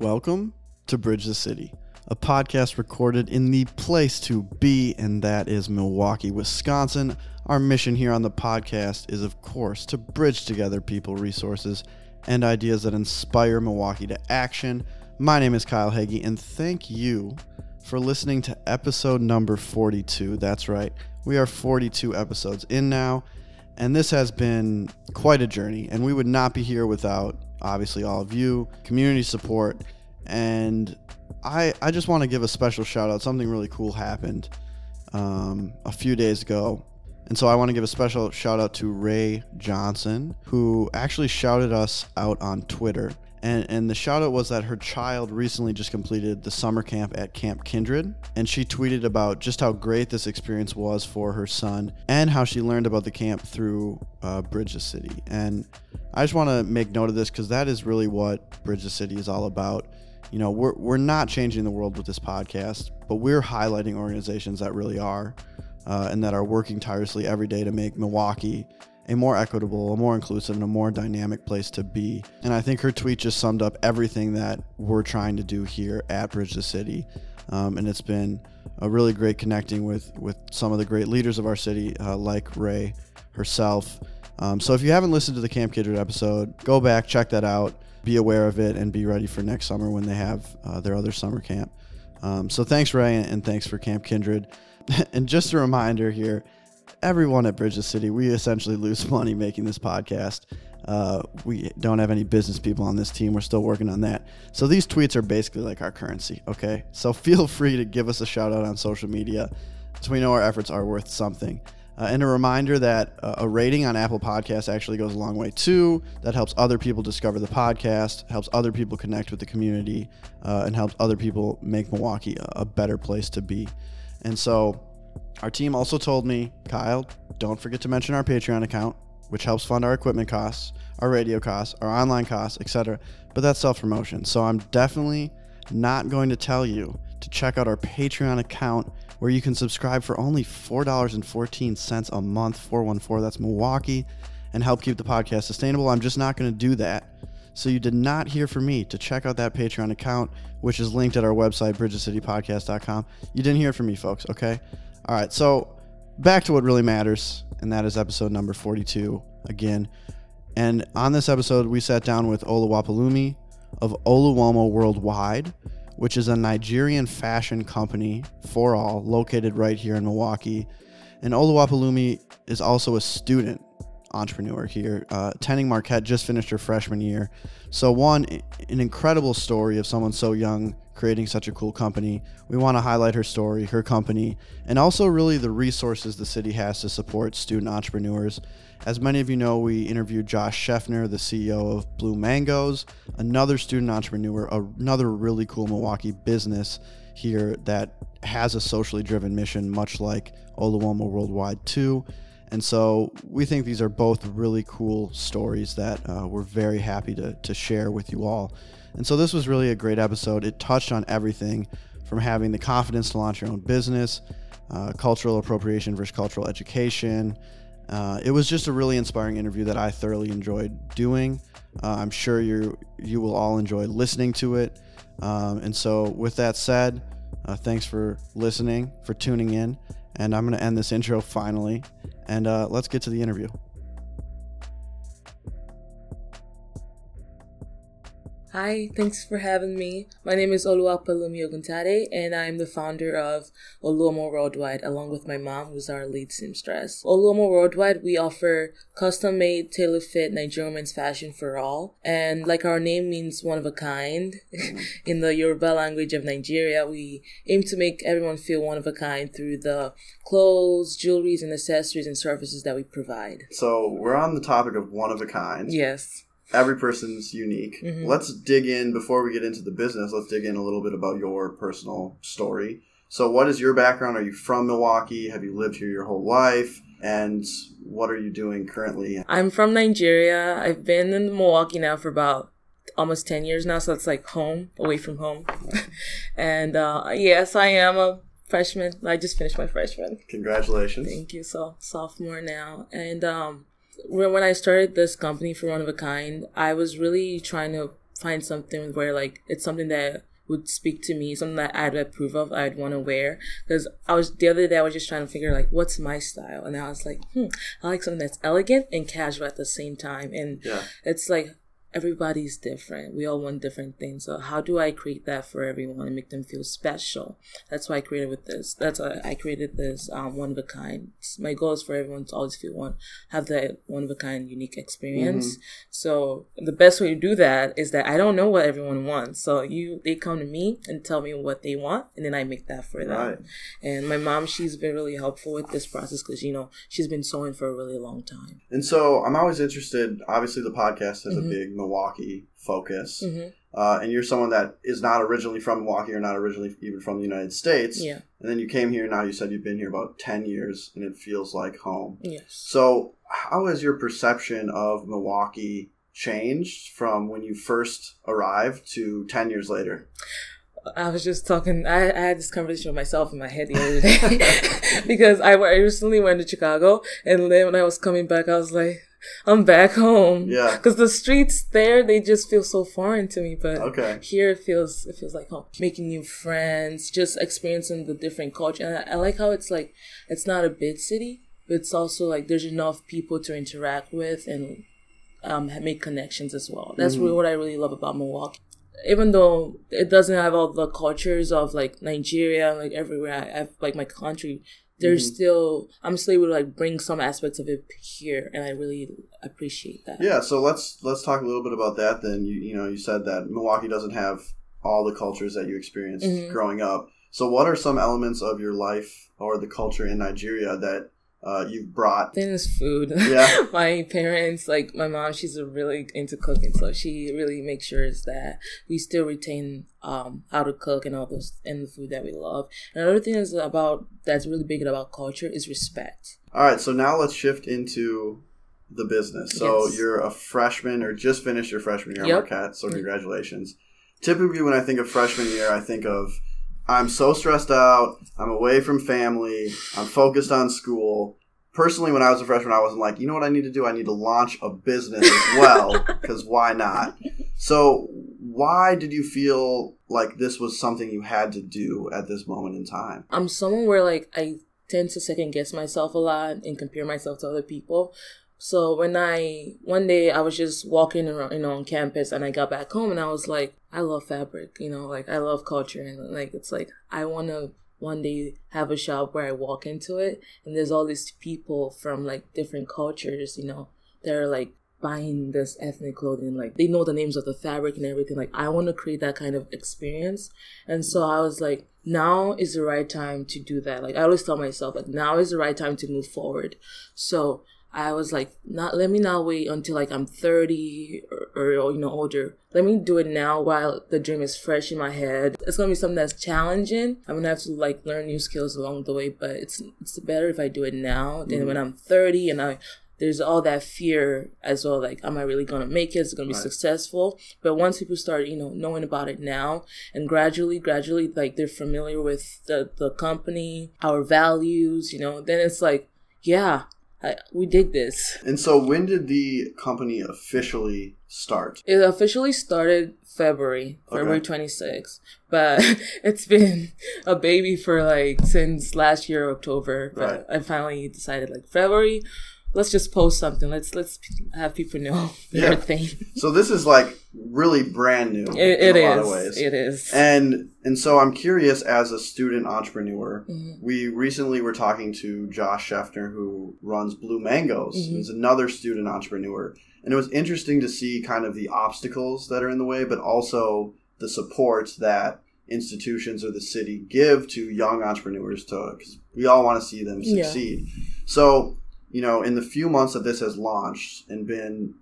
Welcome to Bridge the City, a podcast recorded in the place to be, and that is Milwaukee, Wisconsin. Our mission here on the podcast is, of course, to bridge together people, resources, and ideas that inspire Milwaukee to action. My name is Kyle Hagee, and thank you for listening to episode number 42. That's right, we are 42 episodes in now, and this has been quite a journey, and we would not be here without obviously all of you, community support, and I I just want to give a special shout out. Something really cool happened um, a few days ago. And so I want to give a special shout out to Ray Johnson, who actually shouted us out on Twitter. And, and the shout out was that her child recently just completed the summer camp at Camp Kindred. And she tweeted about just how great this experience was for her son and how she learned about the camp through uh, Bridge the City. And I just want to make note of this because that is really what Bridge the City is all about. You know, we're, we're not changing the world with this podcast, but we're highlighting organizations that really are uh, and that are working tirelessly every day to make Milwaukee a more equitable, a more inclusive, and a more dynamic place to be. And I think her tweet just summed up everything that we're trying to do here at Bridge the City. Um, and it's been a really great connecting with with some of the great leaders of our city, uh, like Ray herself. Um, so if you haven't listened to the Camp Kindred episode, go back, check that out, be aware of it, and be ready for next summer when they have uh, their other summer camp. Um, so thanks, Ray, and thanks for Camp Kindred. and just a reminder here everyone at Bridges City, we essentially lose money making this podcast. Uh, we don't have any business people on this team. We're still working on that. So these tweets are basically like our currency, okay? So feel free to give us a shout out on social media so we know our efforts are worth something. Uh, and a reminder that uh, a rating on Apple Podcasts actually goes a long way too. That helps other people discover the podcast, helps other people connect with the community, uh, and helps other people make Milwaukee a, a better place to be. And so our team also told me, Kyle, don't forget to mention our Patreon account, which helps fund our equipment costs, our radio costs, our online costs, etc. But that's self promotion. So I'm definitely not going to tell you to check out our Patreon account where you can subscribe for only $4.14 a month, 414, that's Milwaukee, and help keep the podcast sustainable. I'm just not going to do that. So you did not hear from me to check out that Patreon account, which is linked at our website, bridgecitypodcast.com. You didn't hear from me, folks, okay? All right, so back to what really matters, and that is episode number 42 again. And on this episode, we sat down with Oluwapelumi of Oluwomo Worldwide, which is a Nigerian fashion company for all located right here in Milwaukee. And Oluwapelumi is also a student entrepreneur here, uh, attending Marquette, just finished her freshman year. So, one, an incredible story of someone so young creating such a cool company. We want to highlight her story, her company, and also really the resources the city has to support student entrepreneurs. As many of you know, we interviewed Josh Scheffner, the CEO of Blue Mangoes, another student entrepreneur, another really cool Milwaukee business here that has a socially driven mission, much like Oluwomo Worldwide too. And so we think these are both really cool stories that uh, we're very happy to, to share with you all. And so this was really a great episode. It touched on everything from having the confidence to launch your own business, uh, cultural appropriation versus cultural education. Uh, it was just a really inspiring interview that I thoroughly enjoyed doing. Uh, I'm sure you you will all enjoy listening to it. Um, and so, with that said, uh, thanks for listening, for tuning in, and I'm going to end this intro finally and uh, let's get to the interview. Hi, thanks for having me. My name is Oluwapelumi Oguntade, and I'm the founder of Oluwomo Worldwide, along with my mom, who's our lead seamstress. Oluwomo Worldwide, we offer custom-made, tailor-fit Nigerian men's fashion for all, and like our name means one of a kind, in the Yoruba language of Nigeria, we aim to make everyone feel one of a kind through the clothes, jewelries, and accessories and services that we provide. So we're on the topic of one of a kind. Yes every person's unique. Mm-hmm. Let's dig in before we get into the business. Let's dig in a little bit about your personal story. So, what is your background? Are you from Milwaukee? Have you lived here your whole life? And what are you doing currently? I'm from Nigeria. I've been in Milwaukee now for about almost 10 years now, so it's like home, away from home. and uh, yes, I am a freshman. I just finished my freshman. Congratulations. Thank you. So, sophomore now. And um, when I started this company for One of a Kind, I was really trying to find something where like it's something that would speak to me, something that I'd approve of, I'd want to wear. Because I was the other day, I was just trying to figure like what's my style, and I was like, hmm, I like something that's elegant and casual at the same time, and Yeah. it's like everybody's different. We all want different things. So how do I create that for everyone and make them feel special? That's why I created with this. That's why I created this um, one of a kind. My goal is for everyone to always feel one, have that one of a kind, unique experience. So the best way to do that is that I don't know what everyone wants. So you, they come to me and tell me what they want, and then I make that for them. Right. And my mom, she's been really helpful with this process because you know she's been sewing for a really long time. And so I'm always interested. Obviously, the podcast has Mhm. a big Milwaukee focus, hmm uh, and you're someone that is not originally from Milwaukee or not originally even from the United States. Yeah. And then you came here. Now you said you've been here about ten years, and it feels like home. Yes. So, how has your perception of Milwaukee changed from when you first arrived to ten years later? I was just talking. I, I had this conversation with myself in my head the other day because I, I recently went to Chicago, and then when I was coming back, I was like, "I'm back home." Yeah. Because the streets there, they just feel so foreign to me. But Okay. here, it feels it feels like home. Making new friends, just experiencing the different culture, and I, I like how it's like it's not a big city, but it's also like there's enough people to interact with and um, make connections as well. That's really what I really love about Milwaukee. Even though it doesn't have all the cultures of like Nigeria, like everywhere, I have like my country. There's still I'm still able to like bring some aspects of it here, and I really appreciate that. Yeah. So let's let's talk a little bit about that. Then you you know you said that Milwaukee doesn't have all the cultures that you experienced Mhm. growing up. So what are some elements of your life or the culture in Nigeria that uh, you've brought? Then is food. Yeah. my parents, like my mom, she's really into cooking, so she really makes sure that we still retain um how to cook and all those and the food that we love. And another thing is about that's really big about culture is respect. All right. So now let's shift into the business. So Yes. you're a freshman or just finished your freshman year at Yep. Marquette. So congratulations. Typically, when I think of freshman year, I think of I'm so stressed out. I'm away from family. I'm focused on school. Personally, when I was a freshman, I wasn't like, you know what I need to do? I need to launch a business as well, because why not? So, why did you feel like this was something you had to do at this moment in time? I'm someone where like I tend to second guess myself a lot and compare myself to other people. So when I one day I was just walking around, you know, on campus, and I got back home, and I was like, I love fabric, you know, like I love culture, and like it's like I want to one day have a shop where I walk into it, and there's all these people from like different cultures, you know, that are like buying this ethnic clothing, like they know the names of the fabric and everything. Like I want to create that kind of experience, and so I was like, now is the right time to do that. Like I always tell myself, like now is the right time to move forward. So I was like, not let me not wait until like I'm 30 or, or you know older. Let me do it now while the dream is fresh in my head. It's gonna be something that's challenging. I'm gonna have to like learn new skills along the way, but it's it's better if I do it now than mm-hmm. when I'm 30 and I there's all that fear as well like am i really gonna make it is it gonna be Right. successful but once people start you know knowing about it now and gradually gradually like they're familiar with the the company our values you know then it's like yeah I, we did this. And so, when did the company officially start? it officially started february Okay. february 26th but it's been a baby for like since last year october. But i finally decided like february let's just post something let's let's have people know Yeah. thing So this is like really brand new it, it is it is And and so I'm curious as a student entrepreneur. Mhm. We recently were talking to Josh Scheffner who runs Blue Mangoes. Mhm. He's another student entrepreneur. And it was interesting to see kind of the obstacles that are in the way, but also the support that institutions or the city give to young entrepreneurs to because we all want to see them Yeah. succeed. So, you know, in the few months that this has launched and been,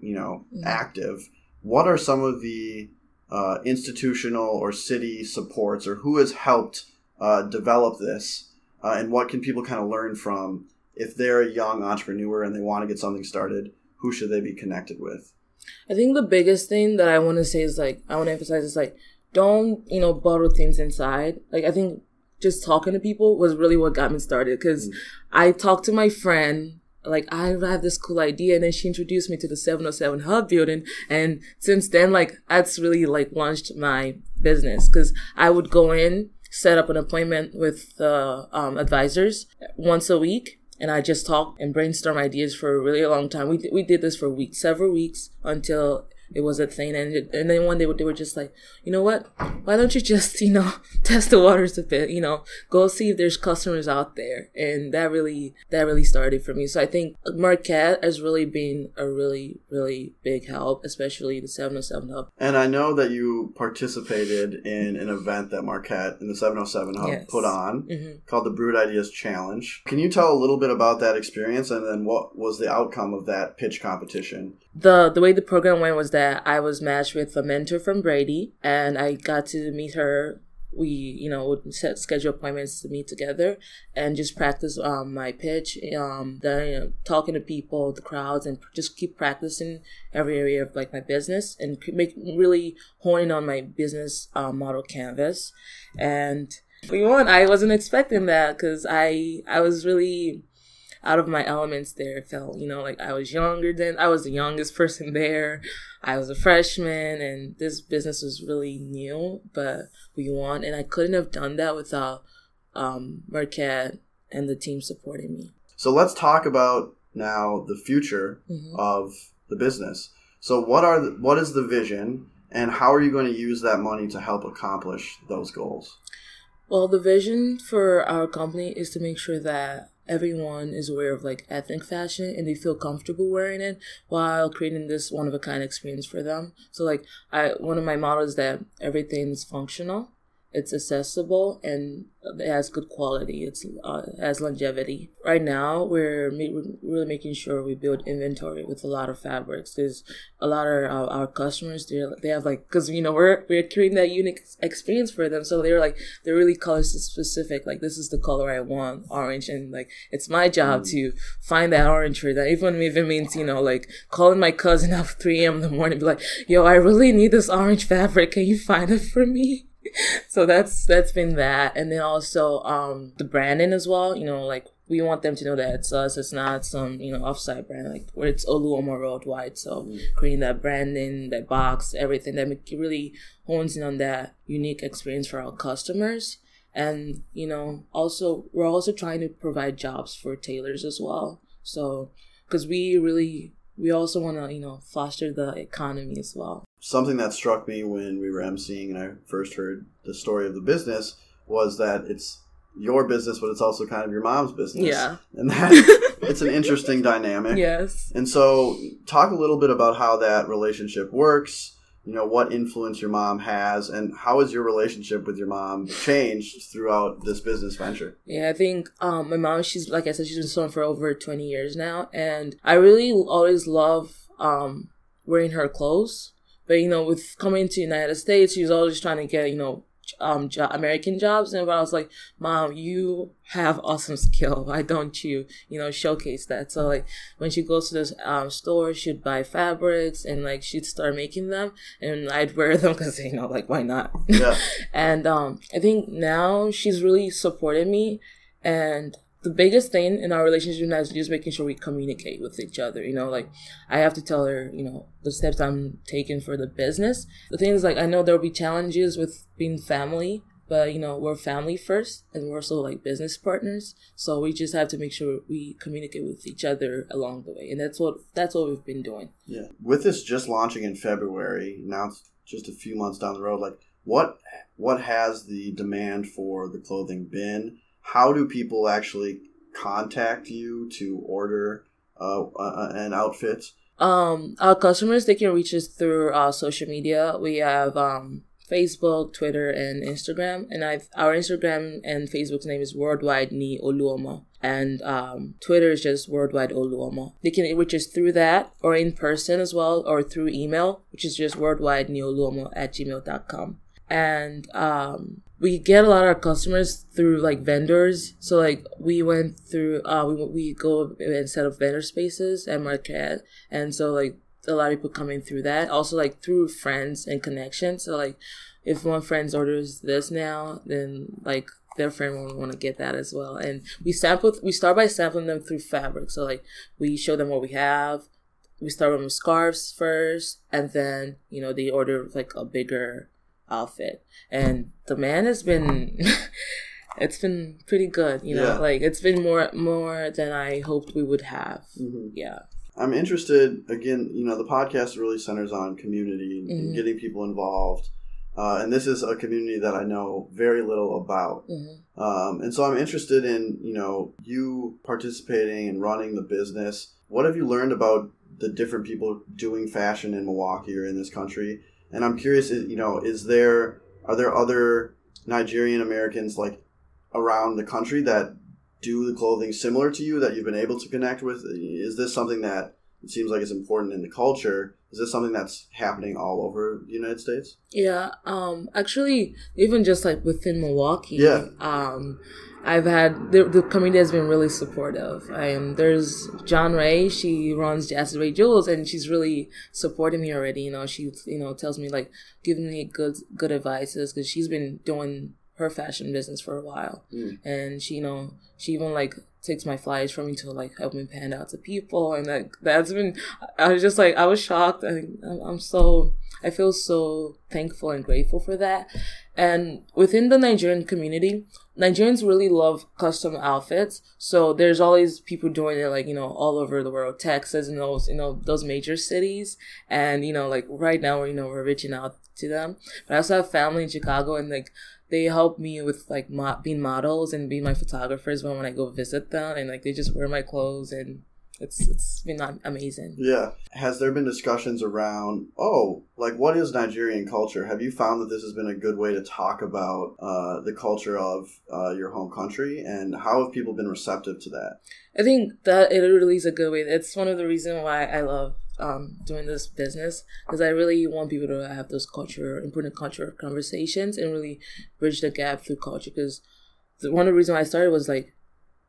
you know, Mhm. active, what are some of the uh, institutional or city supports or who has helped uh, develop this uh, and what can people kind of learn from if they're a young entrepreneur and they want to get something started who should they be connected with I think the biggest thing that I want to say is like I want to emphasize is like don't you know bottle things inside. Like I think just talking to people was really what got me started because Mm. I talked to my friend like I have this cool idea, and then she introduced me to the 707 Hub building, and since then, like that's really like launched my business because I would go in, set up an appointment with the um, advisors once a week, and I just talk and brainstorm ideas for a really long time. We we did this for weeks, several weeks until it was a thing. And, and then one day they were just like, you know what? Why don't you just, you know, test the waters a bit, you know, go see if there's customers out there. And that really, that really started for me. So I think Marquette has really been a really, really big help, especially the 707 Hub. And I know that you participated in an event that Marquette and the 707 Hub yes. put on mm-hmm. called the Brewed Ideas Challenge. Can you tell a little bit about that experience and then what was the outcome of that pitch competition? The, the way the program went was that I was matched with a mentor from Brady, and I got to meet her. We, you know, would set schedule appointments to meet together and just practice um, my pitch, um, the you know, talking to people, the crowds, and just keep practicing every area of like my business and make really honing on my business uh, model canvas. And we won. I wasn't expecting that because I I was really out of my elements there. It felt, you know, like I was younger than I was the youngest person there. I was a freshman and this business was really new, but we won and I couldn't have done that without um Marquette and the team supporting me. So let's talk about now the future mm-hmm. of the business. So what are the, what is the vision and how are you going to use that money to help accomplish those goals? Well, the vision for our company is to make sure that everyone is aware of like ethnic fashion and they feel comfortable wearing it while creating this one of a kind experience for them. So like I one of my models that everything's functional it's accessible and it has good quality. It's uh, has longevity. Right now, we're, ma- we're really making sure we build inventory with a lot of fabrics because a lot of our, our customers they they have like because you know we're we're creating that unique experience for them. So they're like they're really color specific. Like this is the color I want, orange, and like it's my job mm. to find that orange for that Even if it means you know like calling my cousin at three a.m. in the morning, be like, "Yo, I really need this orange fabric. Can you find it for me?" so that's that's been that. And then also um the branding as well you know like we want them to know that it's us. It's not some you know offsite brand like where it's oluomo worldwide. So mm. creating that branding that box everything that really hones in on that unique experience for our customers. And you know also we're also trying to provide jobs for tailors as well. So because we really we also want to you know foster the economy as well something that struck me when we were emceeing and i first heard the story of the business was that it's your business but it's also kind of your mom's business. Yeah. And that it's an interesting dynamic. Yes. And so talk a little bit about how that relationship works you know what influence your mom has and how has your relationship with your mom changed throughout this business venture? Yeah i think um, my mom she's like i said she's been sewing for over 20 years now and i really always love um, wearing her clothes but you know with coming to united states she was always trying to get you know um jo- American jobs, and I was like, "Mom, you have awesome skill. Why don't you, you know, showcase that?" So like when she goes to this um, store, she'd buy fabrics and like she'd start making them, and I'd wear them because you know, like why not? Yeah. and um, I think now she's really supported me, and the biggest thing in our relationship now is just making sure we communicate with each other. You know, like I have to tell her, you know, the steps I'm taking for the business. The thing is, like, I know there will be challenges with being family, but you know, we're family first, and we're also like business partners. So we just have to make sure we communicate with each other along the way, and that's what that's what we've been doing. Yeah, with this just launching in February, now it's just a few months down the road. Like, what what has the demand for the clothing been? How do people actually contact you to order uh, an outfit? Um, our customers they can reach us through our social media. We have um, Facebook, Twitter, and Instagram. And I've our Instagram and Facebook's name is Worldwide Ni Oluomo. And um, Twitter is just Worldwide Oluomo. They can reach us through that or in person as well or through email, which is just worldwide neoluomo at gmail.com. And um, we get a lot of our customers through like vendors. So like we went through uh we we go and set up vendor spaces at Marquette, and so like a lot of people coming through that. Also like through friends and connections. So like if one friend orders this now, then like their friend will want to get that as well. And we sample, we start by sampling them through fabric. So like we show them what we have. We start with scarves first, and then you know they order like a bigger outfit. And the man has been. it's been pretty good, you know. Yeah. Like it's been more more than I hoped we would have. Mhm. Yeah. I'm interested again. You know, the podcast really centers on community and, and getting people involved, uh, and this is a community that I know very little about. hmm Um, and so I'm interested in you know you participating and running the business. What have you learned about the different people doing fashion in Milwaukee or in this country? And I'm curious, you know, is there are there other Nigerian Americans like around the country that do the clothing similar to you that you've been able to connect with? Is this something that it seems like it's important in the culture? Is this something that's happening all over the United States? Yeah, um, actually, even just like within Milwaukee, Yeah. um, I've had the, the community has been really supportive. And there's John Ray, she runs Jazz Ray Jewels, and she's really supporting me already. You know, she you know tells me like giving me good good advices because she's been doing her fashion business for a while, Mm. and she you know she even like takes my flyers for me to like help me pan out to people, and like that's been I was just like I was shocked. I I'm, I'm so I feel so thankful and grateful for that. And within the Nigerian community, Nigerians really love custom outfits. So there's always people doing it like, you know, all over the world, Texas and those, you know, those major cities. And, you know, like right now, you know, we're reaching out to them. But I also have family in Chicago and like, they help me with like mo- being models and being my photographers when, when I go visit them and like they just wear my clothes and it's it's been amazing. Yeah. Has there been discussions around, oh, like what is Nigerian culture? Have you found that this has been a good way to talk about uh, the culture of uh, your home country? And how have people been receptive to that? I think that it really is a good way. It's one of the reasons why I love um, doing this business because I really want people to have those culture, important culture conversations and really bridge the gap through culture. Because one of the reasons I started was like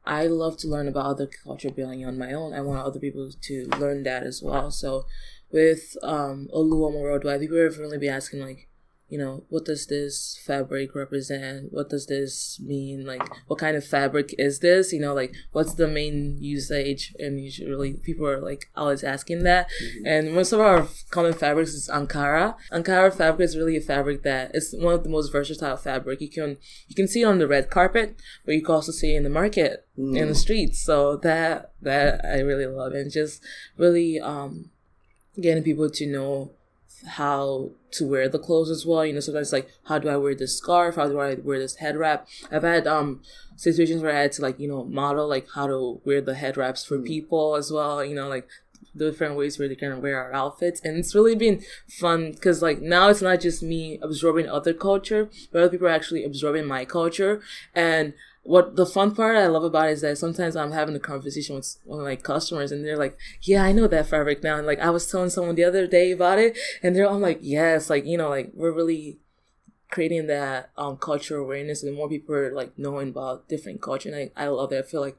I love to learn about other culture beyond on my own. I want other people to learn that as well. So with um, Oluomo Worldwide, people have really been asking like, you know, what does this fabric represent? What does this mean? Like, what kind of fabric is this? You know, like, what's the main usage? And usually people are like always asking that. And most of our common fabrics is Ankara. Ankara fabric is really a fabric that is one of the most versatile fabric. You can you can see it on the red carpet, but you can also see it in the market, in the streets. So that that I really love, and just really um getting people to know how to wear the clothes as well. You know, sometimes like how do I wear this scarf? How do I wear this head wrap? I've had um situations where I had to like, you know, model like how to wear the head wraps for people as well, you know, like the different ways where they can wear our outfits and it's really been fun because like now it's not just me absorbing other culture but other people are actually absorbing my culture and what the fun part I love about it is that sometimes I'm having a conversation with one of my customers and they're like, yeah, I know that fabric now. And like, I was telling someone the other day about it and they're, I'm like, yes, like, you know, like we're really creating that um cultural awareness and more people are like knowing about different culture. And I, I love it. I feel like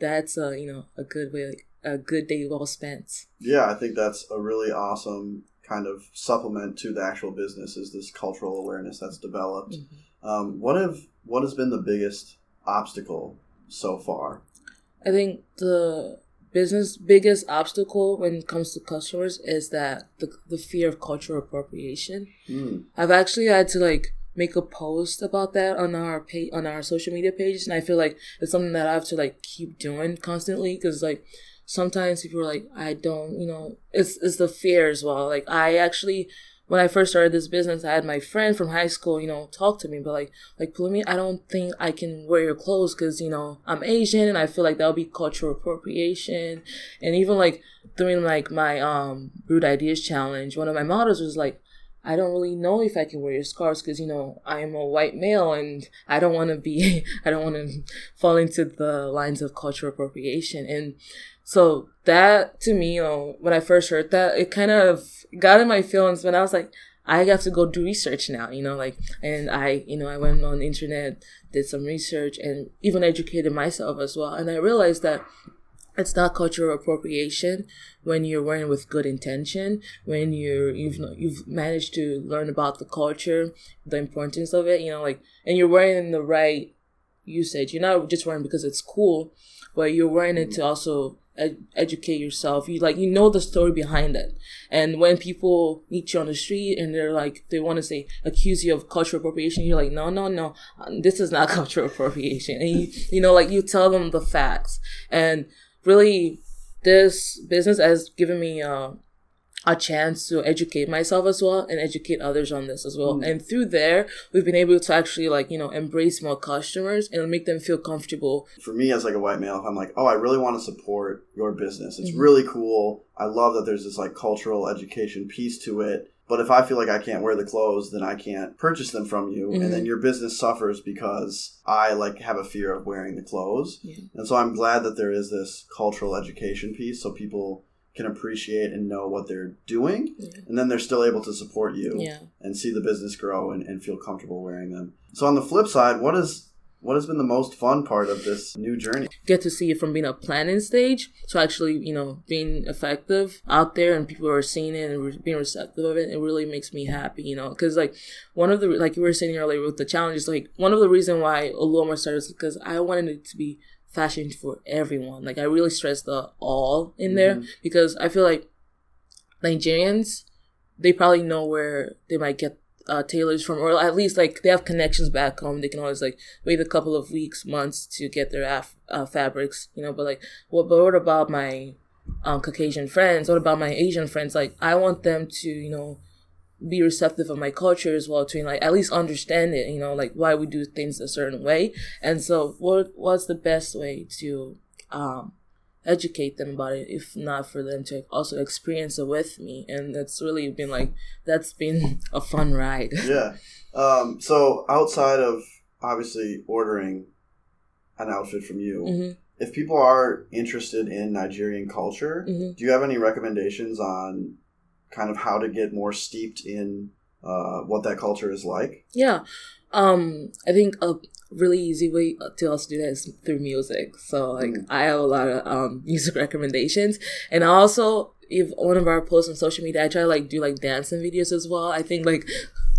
that's a, you know, a good way, like a good day well spent. Yeah, I think that's a really awesome kind of supplement to the actual business is this cultural awareness that's developed. Um, what have what has been the biggest obstacle so far? I think the business biggest obstacle when it comes to customers is that the, the fear of cultural appropriation. Mm. I've actually had to like make a post about that on our page on our social media pages, and I feel like it's something that I have to like keep doing constantly because like sometimes people are like, I don't, you know, it's it's the fear as well. Like I actually. When I first started this business, I had my friend from high school, you know, talk to me, but like, like Plumi, I don't think I can wear your clothes because you know I'm Asian, and I feel like that would be cultural appropriation. And even like during like my um Brewed Ideas challenge, one of my models was like, I don't really know if I can wear your scarves because you know I'm a white male and I don't want to be I don't want to fall into the lines of cultural appropriation and so that to me you know when I first heard that it kind of got in my feelings when I was like I have to go do research now you know like and I you know I went on the internet did some research and even educated myself as well and I realized that it's not cultural appropriation when you're wearing with good intention when you're you've you've managed to learn about the culture the importance of it you know like and you're wearing the right usage. You're not just wearing because it's cool, but you're wearing it to also ed- educate yourself. You like you know the story behind it. And when people meet you on the street and they're like they want to say accuse you of cultural appropriation, you're like no no no, um, this is not cultural appropriation. And you you know like you tell them the facts. And really, this business has given me uh, a chance to educate myself as well and educate others on this as well. Mm. And through there, we've been able to actually like, you know, embrace more customers and make them feel comfortable. For me as like a white male, if I'm like, oh, I really want to support your business. It's mm-hmm. really cool. I love that there's this like cultural education piece to it. But if I feel like I can't wear the clothes, then I can't purchase them from you. Mm-hmm. And then mm-hmm. your business suffers because I like have a fear of wearing the clothes. Yeah. And so I'm glad that there is this cultural education piece so people can appreciate and know what they're doing yeah. and then they're still able to support you yeah. and see the business grow and, and feel comfortable wearing them so on the flip side what is what has been the most fun part of this new journey get to see it from being a planning stage to actually you know being effective out there and people are seeing it and being receptive of it it really makes me happy you know because like one of the like you were saying earlier with the challenges like one of the reason why Oluomo started is because i wanted it to be fashion for everyone. Like I really stress the all in mm-hmm. there because I feel like Nigerians they probably know where they might get uh, tailors from, or at least like they have connections back home. They can always like wait a couple of weeks, months to get their af- uh, fabrics, you know. But like, what? But what about my um, Caucasian friends? What about my Asian friends? Like, I want them to, you know, be receptive of my culture as well to like at least understand it you know like why we do things a certain way and so what what's the best way to um educate them about it if not for them to also experience it with me and that's really been like that's been a fun ride yeah um so outside of obviously ordering an outfit from you mm-hmm. if people are interested in nigerian culture mm-hmm. do you have any recommendations on kind of how to get more steeped in uh, what that culture is like? Yeah. Um, I think a really easy way to also do that is through music. So like mm. I have a lot of um, music recommendations, and also if one of our posts on social media, I try to like do like dancing videos as well. I think like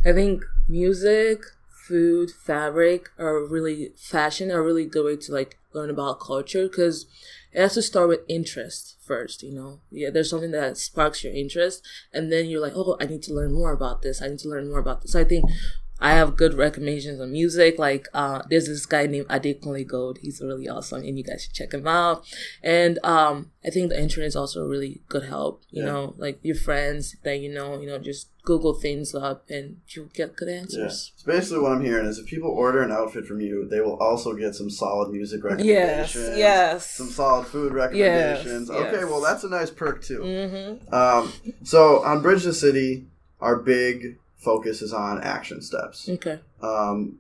I think music, food, fabric, are really fashion are really good way to like learn about culture because it has to start with interest first, you know? Yeah, there's something that sparks your interest, and then you're like, oh, I need to learn more about this. I need to learn more about this. So I think I have good recommendations on music. Like, uh, there's this guy named Adekunle Gold. He's really awesome, and you guys should check him out. And um, I think the internet is also a really good help. You yeah. know, like your friends that you know, you know, just Google things up, and you get good answers. Yeah. So basically, what I'm hearing is if people order an outfit from you, they will also get some solid music recommendations. Yes, yes. Some solid food recommendations. Yes, okay, yes. well, that's a nice perk too. Mm-hmm. Um, so on Bridge the City, our big focus is on action steps. Okay. Um,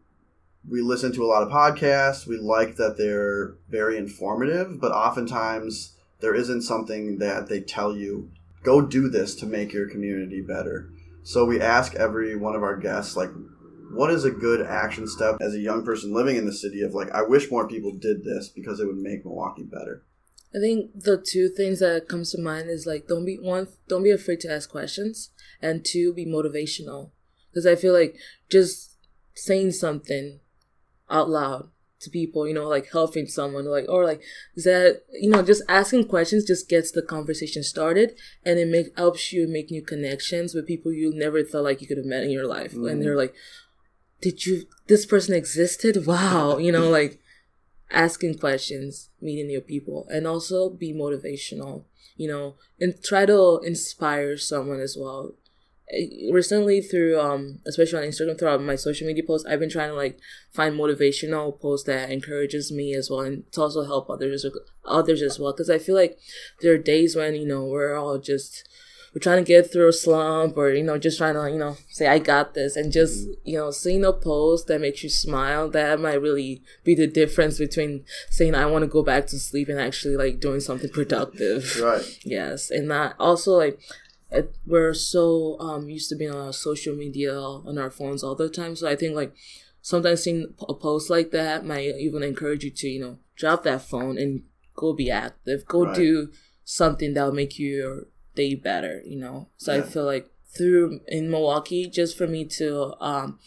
we listen to a lot of podcasts. We like that they're very informative, but oftentimes there isn't something that they tell you, go do this to make your community better. So we ask every one of our guests, like, what is a good action step as a young person living in the city of like, I wish more people did this because it would make Milwaukee better? I think the two things that comes to mind is like don't be one don't be afraid to ask questions and two be motivational because I feel like just saying something out loud to people, you know, like helping someone, like or like is that you know just asking questions just gets the conversation started, and it make helps you make new connections with people you never thought like you could have met in your life, mm. and they're like, did you this person existed? Wow, you know, like asking questions, meeting new people, and also be motivational, you know, and try to inspire someone as well recently through um especially on instagram throughout my social media posts i've been trying to like find motivational posts that encourages me as well and to also help others others as well. Because i feel like there are days when you know we're all just we're trying to get through a slump or you know just trying to you know say i got this and just you know seeing a post that makes you smile that might really be the difference between saying i want to go back to sleep and actually like doing something productive. Right. Yes and that also like we're so um, used to being on our social media on our phones all the time. So I think like sometimes seeing a post like that might even encourage you to you know drop that phone and go be active, go right. do something that'll make your day better. You know, so yeah. I feel like through in Milwaukee, just for me to um,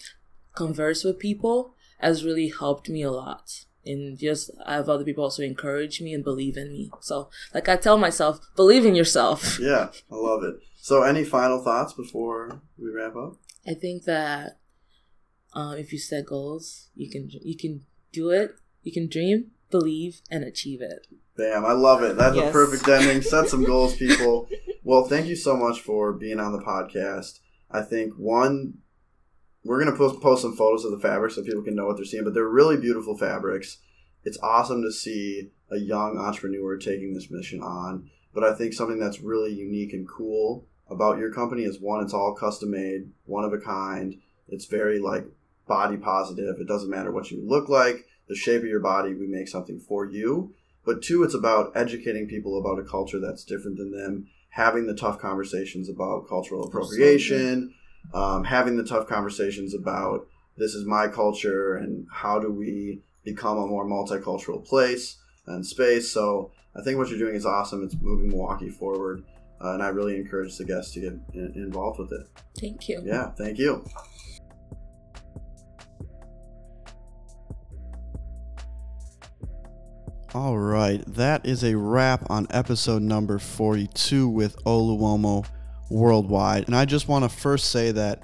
converse with people has really helped me a lot. And just I have other people also encourage me and believe in me. So, like I tell myself, believe in yourself. Yeah, I love it. So, any final thoughts before we wrap up? I think that um, if you set goals, you can you can do it. You can dream, believe, and achieve it. Bam! I love it. That's Yes. a perfect ending. Set some goals, people. Well, thank you so much for being on the podcast. I think one, we're gonna post post some photos of the fabrics so people can know what they're seeing. But they're really beautiful fabrics. It's awesome to see a young entrepreneur taking this mission on. But I think something that's really unique and cool about your company is one, it's all custom made, one of a kind. It's very like body positive. It doesn't matter what you look like, the shape of your body. We make something for you. But two, it's about educating people about a culture that's different than them, having the tough conversations about cultural appropriation, um, having the tough conversations about this is my culture and how do we become a more multicultural place and space. So I think what you're doing is awesome. It's moving Milwaukee forward. Uh, and I really encourage the guests to get in- involved with it. Thank you. Yeah, thank you. All right, that is a wrap on episode number 42 with Oluomo Worldwide. And I just want to first say that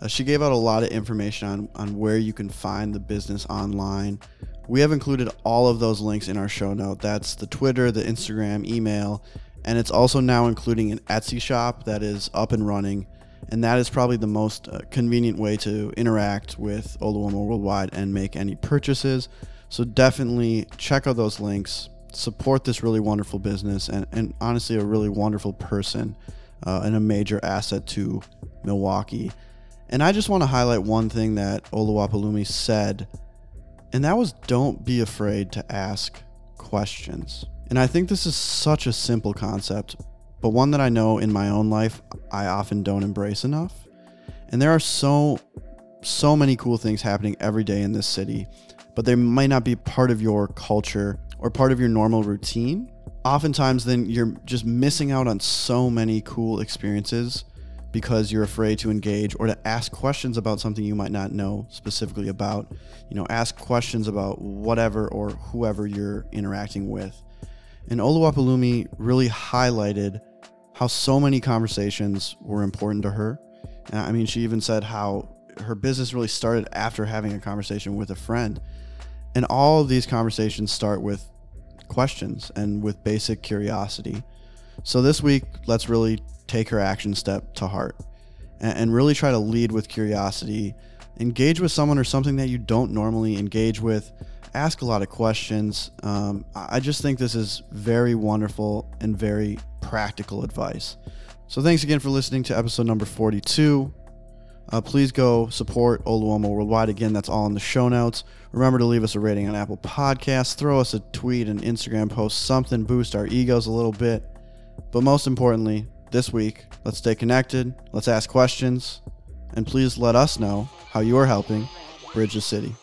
uh, she gave out a lot of information on, on where you can find the business online. We have included all of those links in our show note. That's the Twitter, the Instagram, email, and it's also now including an Etsy shop that is up and running. And that is probably the most uh, convenient way to interact with Oluomo Worldwide and make any purchases. So definitely check out those links, support this really wonderful business, and, and honestly, a really wonderful person uh, and a major asset to Milwaukee. And I just want to highlight one thing that Oluwapelumi said, and that was don't be afraid to ask questions. And I think this is such a simple concept, but one that I know in my own life I often don't embrace enough. And there are so so many cool things happening every day in this city, but they might not be part of your culture or part of your normal routine. Oftentimes then you're just missing out on so many cool experiences because you're afraid to engage or to ask questions about something you might not know specifically about. You know, ask questions about whatever or whoever you're interacting with. And Oluwapelumi really highlighted how so many conversations were important to her. And I mean, she even said how her business really started after having a conversation with a friend. And all of these conversations start with questions and with basic curiosity. So this week, let's really take her action step to heart and, and really try to lead with curiosity. Engage with someone or something that you don't normally engage with. Ask a lot of questions. Um, I I just think this is very wonderful and very practical advice. So thanks again for listening to episode number 42. Uh, please go support Oluomo Worldwide. Again, that's all in the show notes. Remember to leave us a rating on Apple Podcasts. Throw us a tweet, an Instagram post, something, boost our egos a little bit. But most importantly, this week, let's stay connected, let's ask questions, and please let us know how you're helping bridge the city.